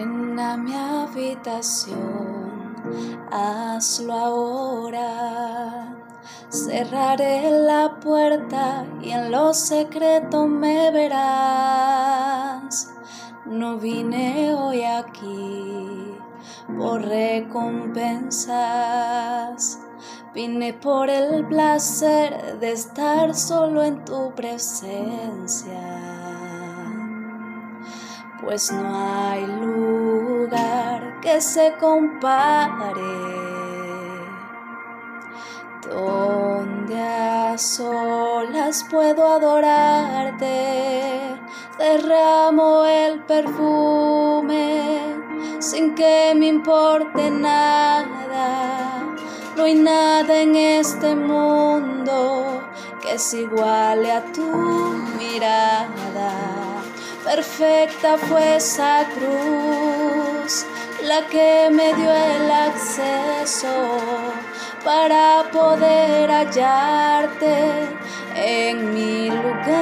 Ven a mi habitación, hazlo ahora. Cerraré la puerta y en lo secreto me verás. No vine hoy aquí por recompensas. Vine por el placer de estar solo en tu presencia pues no hay lugar que se compare donde a solas puedo adorarte, derramo el perfume sin que me importe nada. No hay nada en este mundo que se iguale a tu mirada perfecta fue esa cruz, la que me dio el acceso para poder hallarte en mi luz.